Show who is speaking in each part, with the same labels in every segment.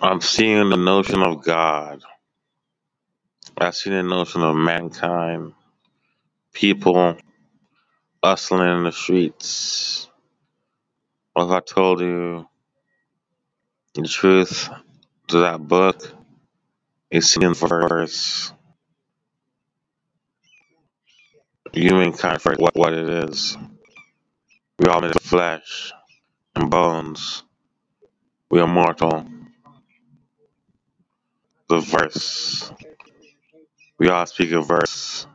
Speaker 1: I'm seeing the notion of God. I see the notion of mankind, people hustling in the streets. Like I told you, the truth to that book seen in verse. Humankind for what, what it is. We all made of flesh and bones. We are mortal. The verse. We all speak a verse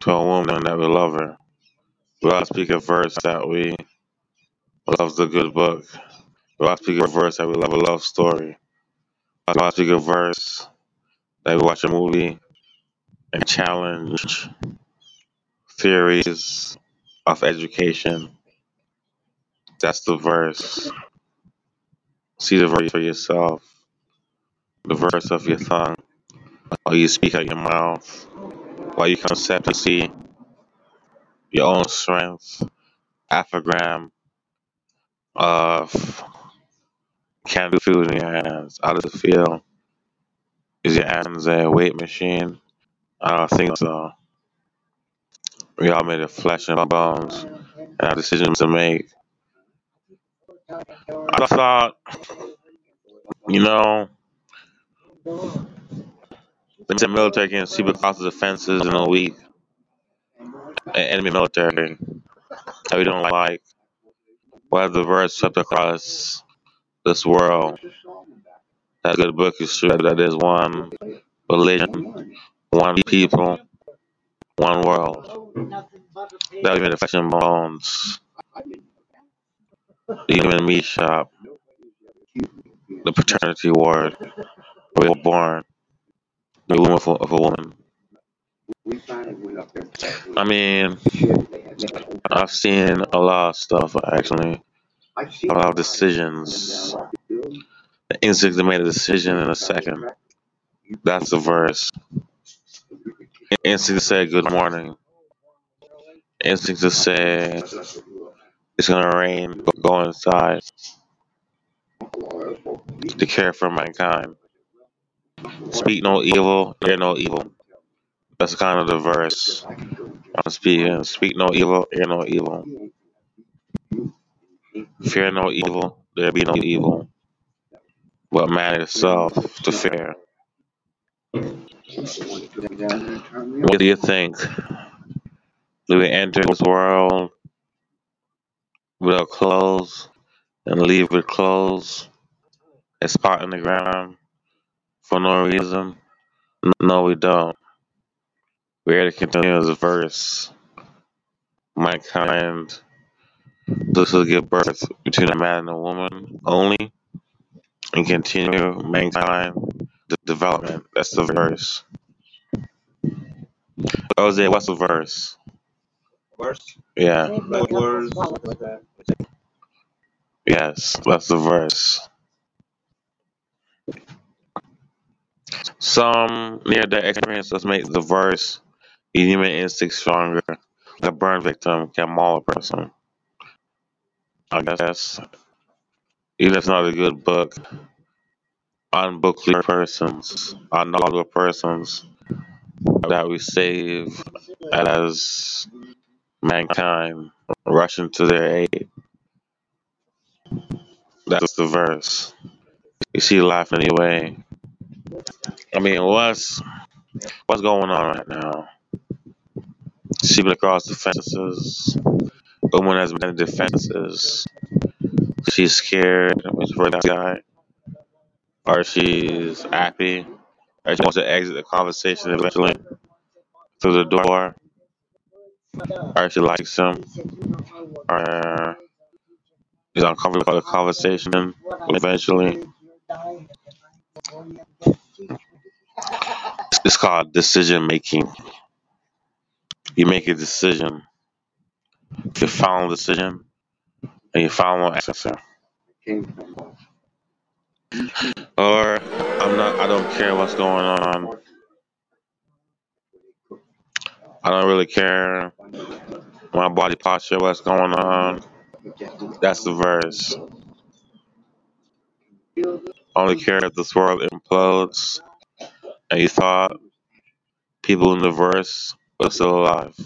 Speaker 1: to a woman that we love her. We all speak a verse that we love the good book. We all speak a verse that we love a love story. We all speak a verse that we watch a movie and challenge theories of education. That's the verse. See the verse for yourself. The verse of your tongue. While you speak out your mouth. While you concept and see your own strength. Aphogram of can do food in your hands. How does it feel? Is your hands a weight machine? I don't think so. We all made of flesh and bones and have decisions to make. I thought, you know, the military can across the defenses in a week. Enemy military that we don't like. Why the verse swept across this world? That good book is true. That there's one religion, one people, one world. That flesh and bones. The human meat shop, the paternity ward. We were born the womb of a, of a woman. I mean, I've seen a lot of stuff actually, a lot of decisions. The instinct to make a decision in a second. That's the verse. Instinct to say good morning. Instinct to say it's gonna rain, but go inside. To care for mankind. Speak no evil, hear no evil. That's kind of the verse I'm speaking. Speak no evil, hear no evil. Fear no evil, there be no evil. But man itself to fear. What do you think? Do we enter this world without clothes and leave with clothes? A spot in the ground for no reason? No, we don't. We're here to continue this verse. My kind, this will give birth between a man and a woman only, and continue mankind the development. That's the verse. Jose, what's the verse?
Speaker 2: Verse.
Speaker 1: Yeah,
Speaker 2: That
Speaker 1: yes, that's the verse. Some near-death experiences make the verse human instinct stronger. A burn victim can maul a person. I guess even if it's not a good book, unbookly persons, unknowledgeable persons that we save as mankind rushing to their aid. That's the verse. You see life anyway. I mean, what's what's going on right now? Sheeping across the fences. Woman has been in defenses. She's scared for that guy, or she's happy, or she wants to exit the conversation eventually through the door, or she likes him, or is uncomfortable with the conversation eventually. It's called decision making. You make a decision, you final decision, and you final answer. Or I'm not. I don't care what's going on. I don't really care my body posture, what's going on. That's the verse. I only care if this world implodes and you thought people in the verse were still alive.